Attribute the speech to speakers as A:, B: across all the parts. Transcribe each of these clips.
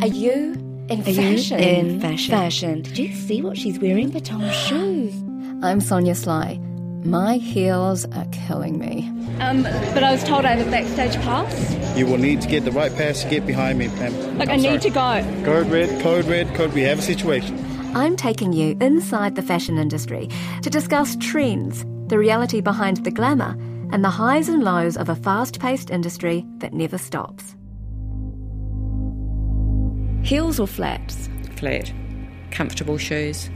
A: Are you in
B: Are
A: fashion?
B: you in fashion?
A: Fashion.
B: Did you see what she's wearing? Vuitton shoes.
A: I'm Sonia Sly. My heels are killing me.
C: Um, but I was told I have a backstage pass.
D: You will need to get the right pass to get behind me, Pam.
C: Like,
D: I'm
C: I need to go.
D: Code red, code red, code. We have a situation.
A: I'm taking you inside the fashion industry to discuss trends, the reality behind the glamour, and the highs and lows of a fast paced industry that never stops.
B: Heels or flats?
E: flat, comfortable shoes,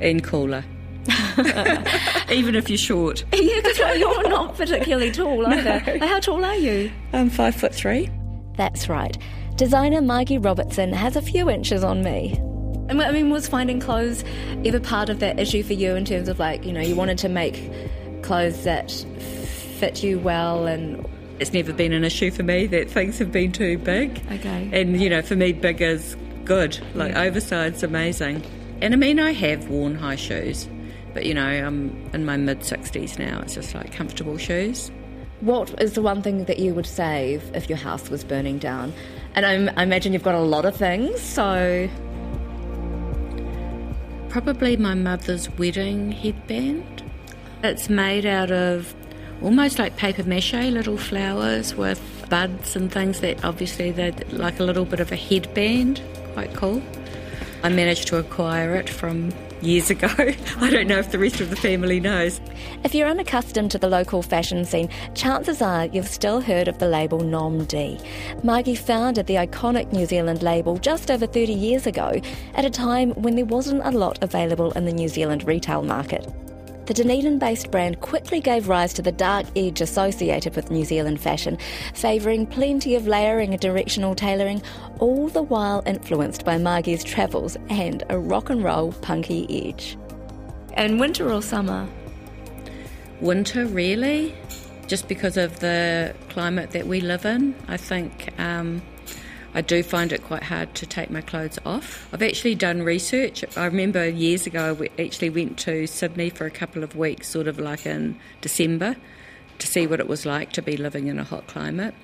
E: and cooler. Even if you're short.
B: yeah, because you're not particularly tall either. How tall are you?
E: I'm five foot three.
A: That's right. Designer Margie Robertson has a few inches on me.
B: And I mean, was finding clothes ever part of that issue for you in terms of like, you know, you wanted to make clothes that fit you well and
E: It's never been an issue for me that things have been too big.
B: Okay.
E: And, you know, for me, big is good. Like, oversized's amazing. And I mean, I have worn high shoes, but, you know, I'm in my mid 60s now. It's just like comfortable shoes.
B: what is the one thing that you would save if your house was burning down? And I, I imagine you've got a lot of things, so
E: Probably my mother's wedding headband. It's made out of almost like paper mache, little flowers with buds and things that obviously they're like a little bit of a headband. Quite cool. I managed to acquire it from years ago. I don't know if the rest of the family knows.
A: If you're unaccustomed to the local fashion scene, chances are you've still heard of the label Nom D. Margie founded the iconic New Zealand label just over 30 years ago, at a time when there wasn't a lot available in the New Zealand retail market. The Dunedin based brand quickly gave rise to the dark edge associated with New Zealand fashion, favouring plenty of layering and directional tailoring, all the while influenced by Margie's travels and a rock and roll punky edge.
B: and winter or summer?
E: Winter, really, just because of the climate that we live in. I think um, I do find it quite hard to take my clothes off. I've actually done research. I remember years ago, I actually went to Sydney for a couple of weeks, sort of like in December, to see what it was like to be living in a hot climate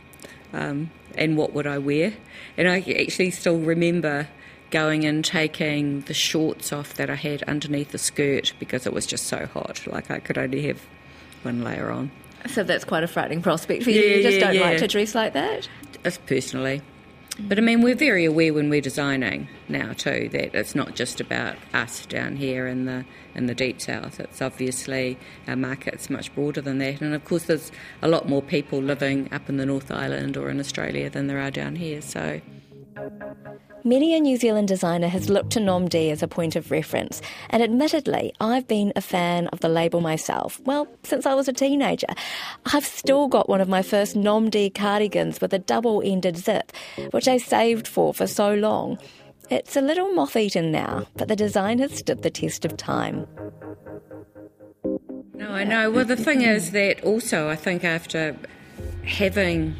E: um, and what would I wear. And I actually still remember going and taking the shorts off that I had underneath the skirt because it was just so hot. Like I could only have one layer on.
B: So that's quite a frightening prospect for you.
E: Yeah,
B: you just
E: yeah,
B: don't
E: yeah.
B: like to dress like that?
E: Us personally. But I mean, we're very aware when we're designing now too that it's not just about us down here in the in the deep south. It's obviously our market's much broader than that, and of course, there's a lot more people living up in the North Island or in Australia than there are down here. So
A: Many a New Zealand designer has looked to Nom D as a point of reference, and admittedly, I've been a fan of the label myself, well, since I was a teenager. I've still got one of my first Nom D cardigans with a double ended zip, which I saved for for so long. It's a little moth eaten now, but the design has stood the test of time.
E: No, I know. Well, the thing is that also, I think after having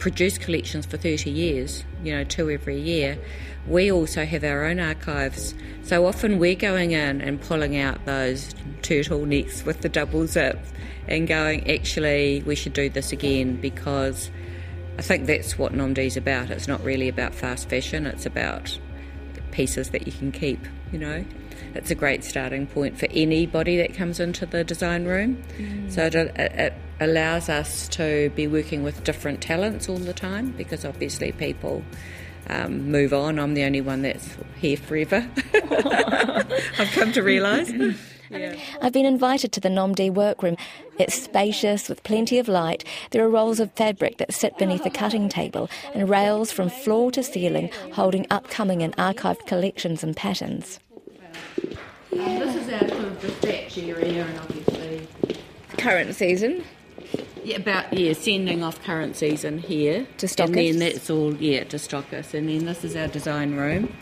E: produced collections for 30 years, you know, two every year, we also have our own archives. So often we're going in and pulling out those turtlenecks with the double zip and going, actually, we should do this again because I think that's what Nom D's about. It's not really about fast fashion, it's about pieces that you can keep, you know. It's a great starting point for anybody that comes into the design room. So it, it, allows us to be working with different talents all the time because obviously people um, move on. I'm the only one that's here forever. I've come to realise.
A: I've been invited to the Nom D workroom. It's spacious with plenty of light. There are rolls of fabric that sit beneath the cutting table and rails from floor to ceiling holding upcoming and archived collections and patterns.
B: This is our sort of dispatch area and obviously current season.
E: Yeah, about yeah, sending off current season here
A: to stockists.
E: And then that's all yeah to stock us. and then this is our design room.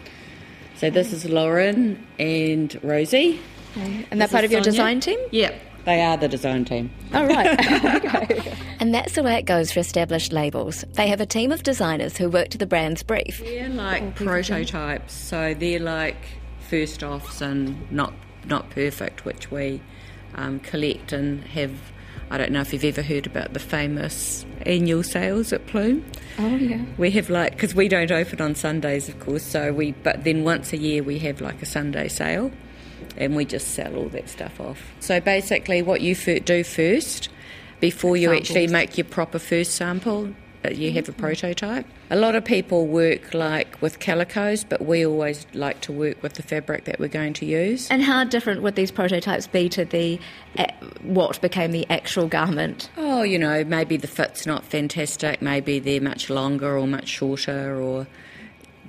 E: So this is Lauren and Rosie.
A: Okay. And that part of your Sonia. design team?
E: Yeah, they are the design team.
A: Oh, right. okay.
B: And that's the way it goes for established labels. They have a team of designers who work to the brand's brief.
E: They're like oh, prototypes, so they're like first offs and not not perfect, which we um, collect and have. I don't know if you've ever heard about the famous annual sales at Plume.
A: Oh yeah.
E: We have like because we don't open on Sundays, of course. So we but then once a year we have like a Sunday sale, and we just sell all that stuff off. So basically, what you do first before you Samples. actually make your proper first sample you have a prototype. A lot of people work like with calicos, but we always like to work with the fabric that we're going to use.
A: And how different would these prototypes be to the eh, what became the actual garment?
E: Oh, you know, maybe the fit's not fantastic, maybe they're much longer or much shorter, or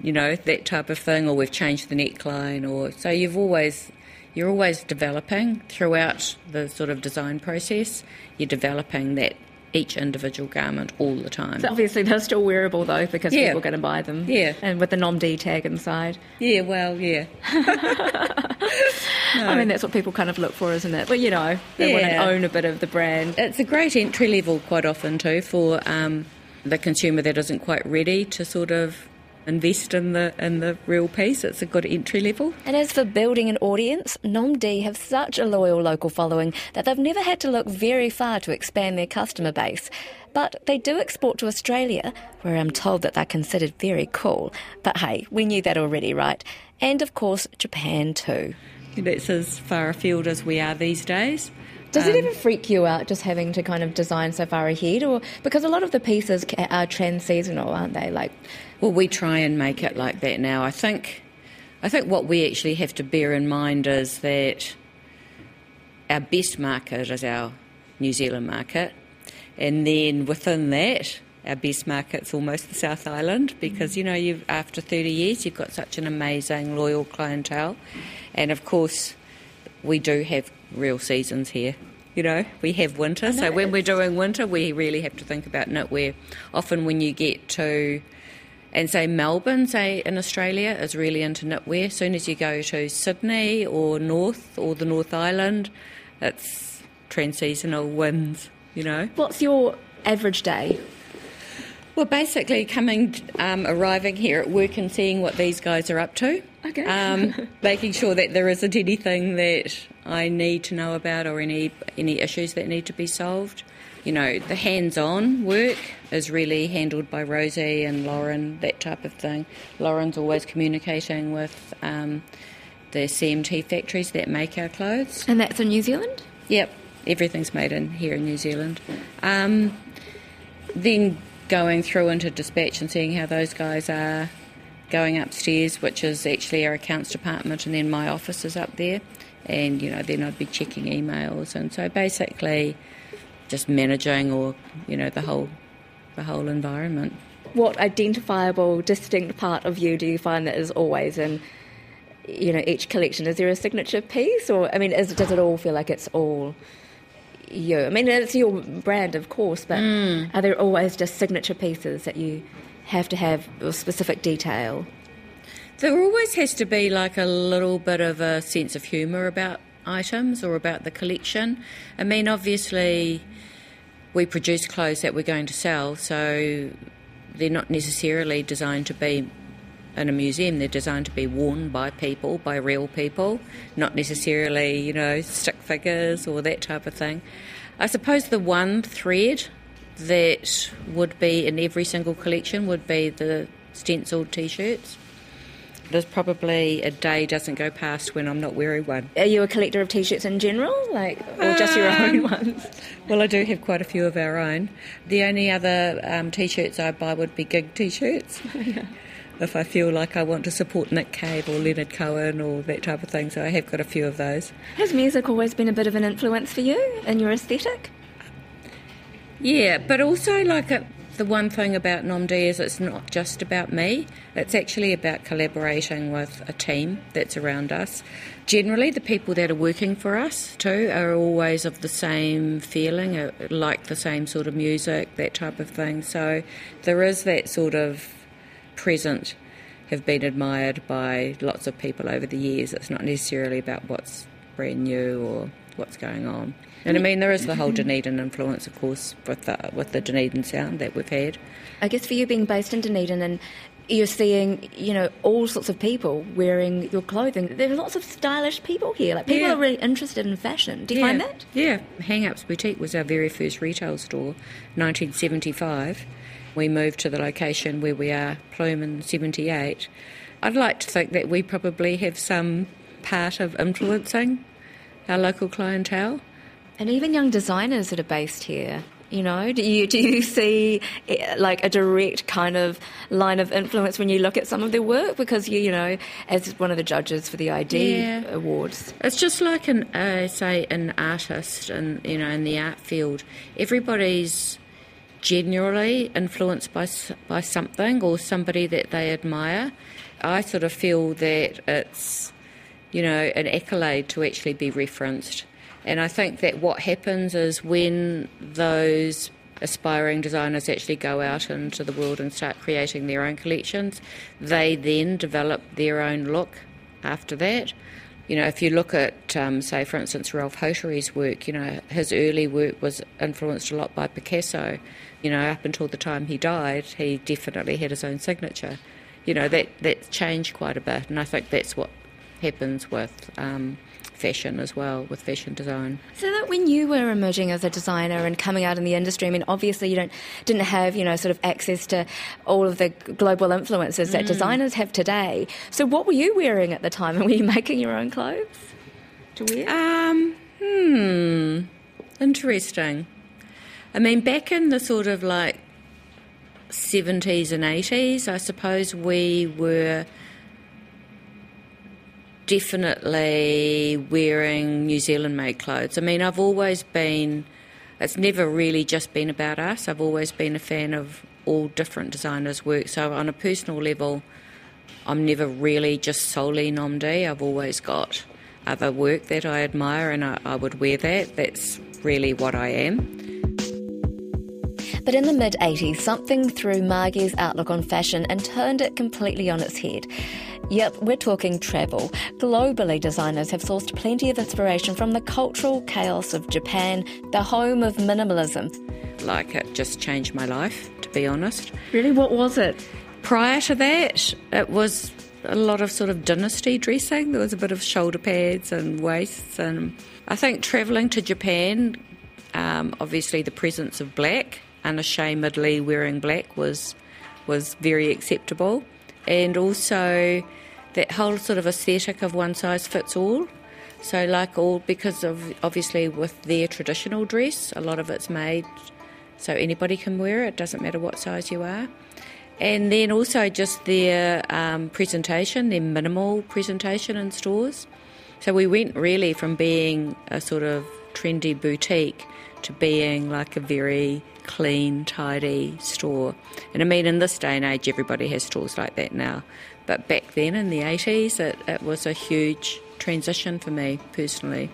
E: you know that type of thing, or we've changed the neckline, or so you've always you're always developing throughout the sort of design process. You're developing that each individual garment all the time.
A: So obviously, they're still wearable though because yeah. people are going to buy them.
E: Yeah.
A: And with the nom D tag inside.
E: Yeah, well, yeah.
A: no. I mean, that's what people kind of look for, isn't it? But you know, they yeah. want to own a bit of the brand.
E: It's a great entry level quite often too for um, the consumer that isn't quite ready to sort of invest in the in the real piece. It's a good entry level.
B: And as for building an audience, Nom D have such a loyal local following that they've never had to look very far to expand their customer base. But they do export to Australia, where I'm told that they're considered very cool. But hey, we knew that already, right? And of course, Japan too.
E: That's as far afield as we are these days.
A: Does um, it ever freak you out just having to kind of design so far ahead, or because a lot of the pieces are trans-seasonal, aren't they? Like,
E: well, we try and make it like that now. I think, I think what we actually have to bear in mind is that our best market is our New Zealand market, and then within that, our best market's almost the South Island because you know you after 30 years you've got such an amazing loyal clientele, and of course we do have real seasons here. You know, we have winter, so when we're doing winter, we really have to think about knitwear. Often, when you get to, and say Melbourne, say in Australia, is really into knitwear. As soon as you go to Sydney or North or the North Island, it's trans-seasonal winds. You know.
A: What's your average day?
E: Well, basically, coming, um, arriving here at work and seeing what these guys are up to.
A: Okay. Um,
E: making sure that there isn't anything that I need to know about or any any issues that need to be solved. You know, the hands-on work is really handled by Rosie and Lauren, that type of thing. Lauren's always communicating with um, the CMT factories that make our clothes.
A: And that's in New Zealand?
E: Yep, everything's made in here in New Zealand. Um, then going through into dispatch and seeing how those guys are going upstairs, which is actually our accounts department, and then my office is up there. And you know, then I'd be checking emails, and so basically, just managing or you know the whole the whole environment.
A: What identifiable, distinct part of you do you find that is always in you know each collection? Is there a signature piece, or I mean, is, does it all feel like it's all you? I mean, it's your brand, of course, but mm. are there always just signature pieces that you have to have a specific detail?
E: There always has to be like a little bit of a sense of humour about items or about the collection. I mean, obviously, we produce clothes that we're going to sell, so they're not necessarily designed to be in a museum. They're designed to be worn by people, by real people, not necessarily, you know, stick figures or that type of thing. I suppose the one thread that would be in every single collection would be the stenciled t shirts. There's probably a day doesn't go past when I'm not wearing one.
A: Are you a collector of t-shirts in general, like, or just your own um, ones?
E: Well, I do have quite a few of our own. The only other um, t-shirts I buy would be gig t-shirts. yeah if I feel like I want to support Nick Cave or Leonard Cohen or that type of thing. So I have got a few of those.
A: Has music always been a bit of an influence for you in your aesthetic?
E: Yeah, but also like a, the one thing about Nom D is it's not just about me. It's actually about collaborating with a team that's around us generally the people that are working for us too are always of the same feeling, uh, like the same sort of music, that type of thing. So there is that sort of present have been admired by lots of people over the years. It's not necessarily about what's brand new or what's going on. And I mean, there is the whole Dunedin influence, of course, with the, with the Dunedin sound that we've had.
A: I guess for you being based in Dunedin and you're seeing, you know, all sorts of people wearing your clothing. There are lots of stylish people here. Like people yeah. are really interested in fashion. Do you
E: yeah.
A: find that?
E: Yeah. Hang Ups Boutique was our very first retail store, 1975. We moved to the location where we are, Plume, in 78. I'd like to think that we probably have some part of influencing our local clientele.
A: And even young designers that are based here. You know, do you do you see eh, like a direct kind of line of influence when you look at some of their work? Because you, you know, as one of the judges for the ID yeah. awards,
E: it's just like an uh, say an artist, and you know, in the art field, everybody's generally influenced by by something or somebody that they admire. I sort of feel that it's you know an accolade to actually be referenced and I think that what happens is when those aspiring designers actually go out into the world and start creating their own collections, they then develop their own look after that. You know, if you look at, um, say, for instance, Ralph Hotere's work, you know, his early work was influenced a lot by Picasso. You know, up until the time he died, he definitely had his own signature. You know, that, that changed quite a bit, and I think that's what happens with um, fashion as well, with fashion design.
A: So that when you were emerging as a designer and coming out in the industry, I mean, obviously you don't didn't have you know sort of access to all of the global influences that mm. designers have today. So what were you wearing at the time, and were you making your own clothes to wear?
E: Um, hmm, interesting. I mean, back in the sort of like 70s and 80s, I suppose we were definitely wearing New Zealand made clothes. I mean, I've always been, it's never really just been about us. I've always been a fan of all different designers' work. So, on a personal level, I'm never really just solely Nom D. I've always got other work that I admire and I, I would wear that. That's really what I am.
B: But in the mid 80s, something threw Margie's outlook on fashion and turned it completely on its head. Yep, we're talking travel. Globally, designers have sourced plenty of inspiration from the cultural chaos of Japan, the home of minimalism.
E: Like, it just changed my life, to be honest.
A: Really? What was it?
E: Prior to that, it was a lot of sort of dynasty dressing. There was a bit of shoulder pads and waists. And I think travelling to Japan, um, obviously the presence of black, unashamedly wearing black was was very acceptable. And also that whole sort of aesthetic of one size fits all. So, like all, because of obviously with their traditional dress, a lot of it's made so anybody can wear it, doesn't matter what size you are. And then also just their um, presentation, their minimal presentation in stores. So we went really from being a sort of trendy boutique to being like a very clean, tidy store. And I mean, in this day and age, everybody has stores like that now. But back then in the 80s, it, it was a huge transition for me personally.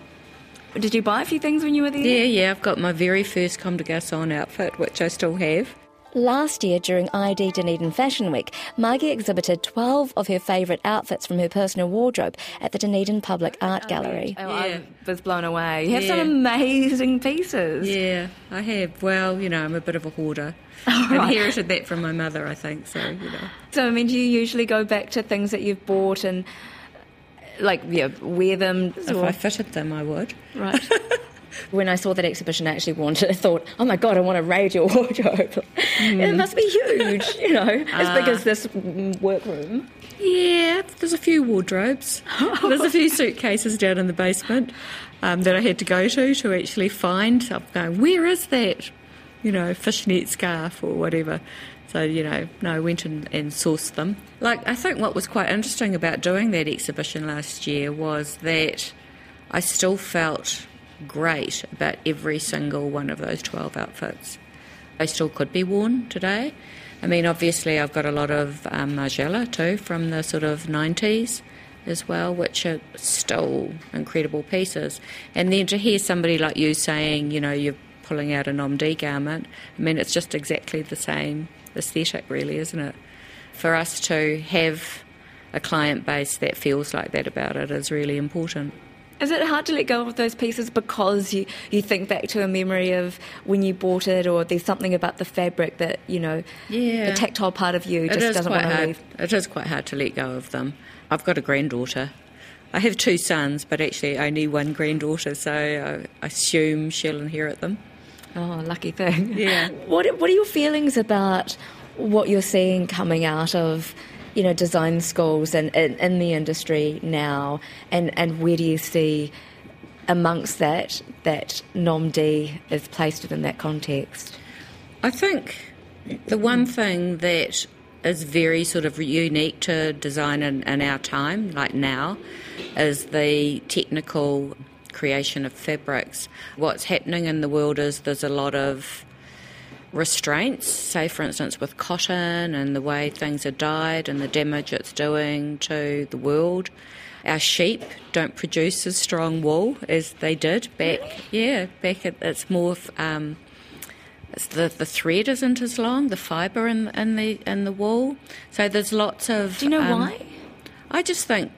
A: Did you buy a few things when you were there?
E: Yeah, yeah. I've got my very first Comme des Garçons outfit, which I still have.
B: Last year, during ID Dunedin Fashion Week, Margie exhibited 12 of her favourite outfits from her personal wardrobe at the Dunedin Public Art Gallery.
A: Oh, yeah. I was blown away. You have yeah. some amazing pieces.
E: Yeah, I have. Well, you know, I'm a bit of a hoarder. Oh, right. Inherited that from my mother, I think, so, you know.
A: So, I mean, do you usually go back to things that you've bought and, like, yeah, wear them?
E: If or... I fitted them, I would.
A: Right. when I saw that exhibition, I actually wanted, I thought, oh my God, I want to raid your wardrobe. Mm. It must be huge, you know, as uh, big as this workroom.
E: Yeah, there's a few wardrobes. there's a few suitcases down in the basement um, that I had to go to to actually find. I'm going, where is that? You know, fishnet scarf or whatever. So, you know, no, I went and, and sourced them. Like, I think what was quite interesting about doing that exhibition last year was that I still felt great about every single one of those 12 outfits. They still could be worn today. I mean, obviously, I've got a lot of um, Margiela too from the sort of 90s. as well, which are still incredible pieces. And then to hear somebody like you saying, you know, you're pulling out a Nom D garment, I mean, it's just exactly the same aesthetic, really, isn't it? For us to have a client base that feels like that about it is really important.
A: Is it hard to let go of those pieces because you, you think back to a memory of when you bought it, or there's something about the fabric that you know,
E: yeah.
A: the tactile part of you just doesn't want to leave?
E: It is quite hard to let go of them. I've got a granddaughter. I have two sons, but actually only one granddaughter, so I assume she'll inherit them.
A: Oh, lucky thing.
E: Yeah.
A: What What are your feelings about what you're seeing coming out of you know, design schools and in the industry now, and, and where do you see amongst that that Nom D is placed within that context?
E: I think the one thing that is very sort of unique to design in, in our time, like now, is the technical creation of fabrics. What's happening in the world is there's a lot of restraints, say for instance with cotton and the way things are dyed and the damage it's doing to the world. Our sheep don't produce as strong wool as they did back. Yeah, back at, it's more. Um, it's the the thread isn't as long, the fibre in in the in the wool. So there's lots of.
A: Do you know
E: um,
A: why?
E: I just think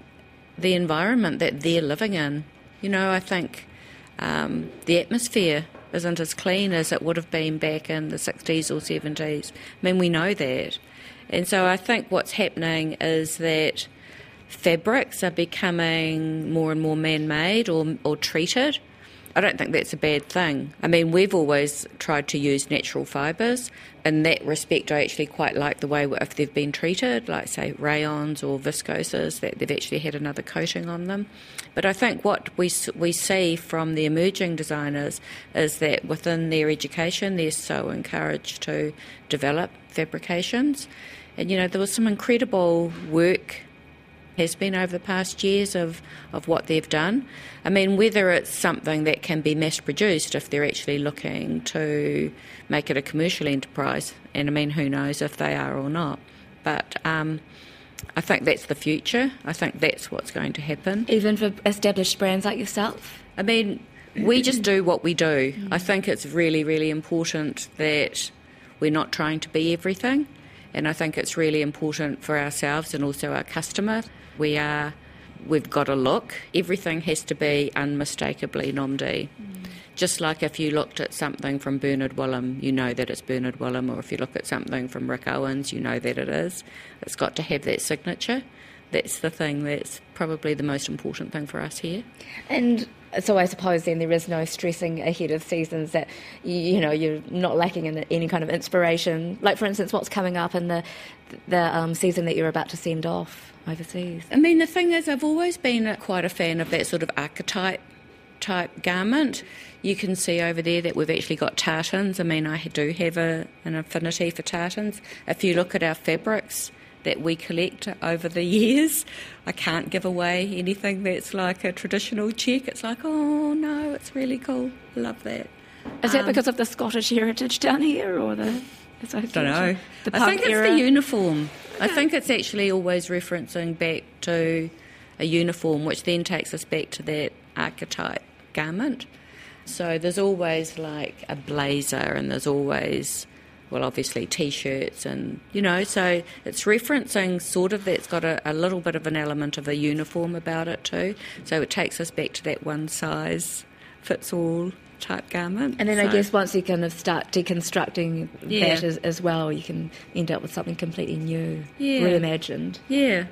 E: the environment that they're living in. You know, I think um, the atmosphere isn't as clean as it would have been back in the 60s or 70s. I mean, we know that. And so I think what's happening is that fabrics are becoming more and more man made or, or treated. I don't think that's a bad thing. I mean, we've always tried to use natural fibres. In that respect, I actually quite like the way if they've been treated, like say rayons or viscoses, that they've actually had another coating on them. But I think what we we see from the emerging designers is that within their education, they're so encouraged to develop fabrications. And you know, there was some incredible work has been over the past years of, of what they've done. I mean, whether it's something that can be mass produced if they're actually looking to make it a commercial enterprise, and I mean, who knows if they are or not. But um, I think that's the future. I think that's what's going to happen.
A: Even for established brands like yourself?
E: I mean, we just do what we do. I think it's really, really important that we're not trying to be everything. And I think it's really important for ourselves and also our customer. We are, we've got a look. Everything has to be unmistakably Nom D. Mm. Just like if you looked at something from Bernhard Willhelm, you know that it's Bernhard Willhelm, or if you look at something from Rick Owens, you know that it is. It's got to have that signature. That's the thing that's probably the most important thing for us here.
A: And so I suppose then there is no stressing ahead of seasons that you, know you're not lacking in any kind of inspiration. Like for instance, what's coming up in the the um, season that you're about to send off overseas.
E: I mean, the thing is, I've always been quite a fan of that sort of archetype type garment. You can see over there that we've actually got tartans. I mean, I do have a, an affinity for tartans. If you look at our fabrics that we collect over the years, I can't give away anything that's like a traditional check. It's like, oh no, it's really cool. I love that.
A: Is that um, because of the Scottish heritage down here, or the?
E: I don't know. I think it's the uniform. I think it's actually always referencing back to a uniform, which then takes us back to that archetype garment. So there's always like a blazer, and there's always, well, obviously t shirts, and you know, so it's referencing sort of that's got a, a, little bit of an element of a uniform about it too. So it takes us back to that one size fits all type garment.
A: And then
E: so.
A: I guess once you kind of start deconstructing yeah. that as, as, well, you can end up with something completely new, yeah. reimagined.
E: Yeah.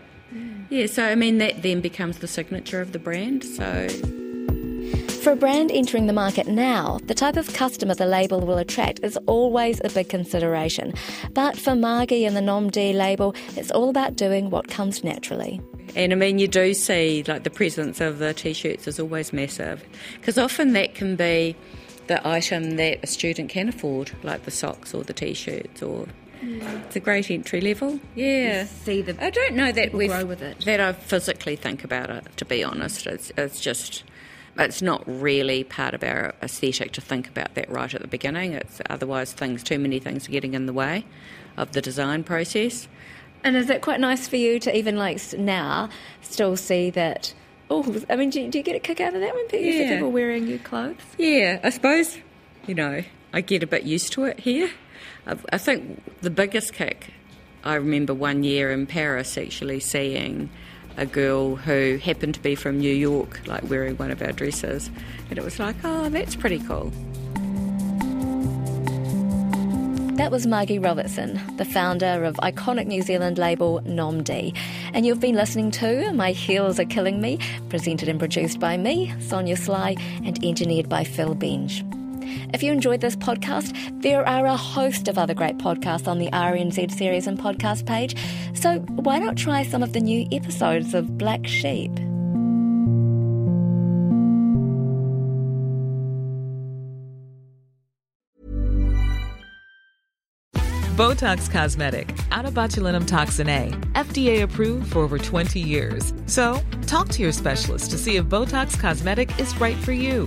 E: Yeah, so I mean, that then becomes the signature of the brand. So.
B: For a brand entering the market now, the type of customer the label will attract is always a big consideration. But for Margie and the Nom D label, it's all about doing what comes naturally.
E: And I mean, you do see like the presence of the t shirts is always massive because often that can be the item that a student can afford, like the socks or the t shirts or it's a great entry level. Yeah.
A: You see the
E: I don't know that we
A: grow with it.
E: That I physically think about it. To be honest, it's it's just it's not really part of our aesthetic to think about that right at the beginning. It's otherwise things, too many things are getting in the way of the design process.
F: And is it quite nice for you to even like now still see that? Oh, I mean, do you, do you get a kick out of that when people, yeah. people wearing new clothes?
E: Yeah, I suppose, you know, I get a bit used to it here. I, I think the biggest kick I remember one year in Paris actually seeing a girl who happened to be from New York, like wearing one of our dresses, and it was like, oh, that's pretty cool.
A: That was Margie Robertson, the founder of iconic New Zealand label Nom D. And you've been listening to My Heels Are Killing Me, presented and produced by me, Sonia Sly, and engineered by Phil Benge. If you enjoyed this podcast, there are a host of other great podcasts on the RNZ series and podcast page. So why not try some of the new episodes of Black Sheep?
G: Botox Cosmetic, onabotulinumtoxinA, FDA approved for over 20 years. So, talk to your specialist to see if Botox Cosmetic is right for you.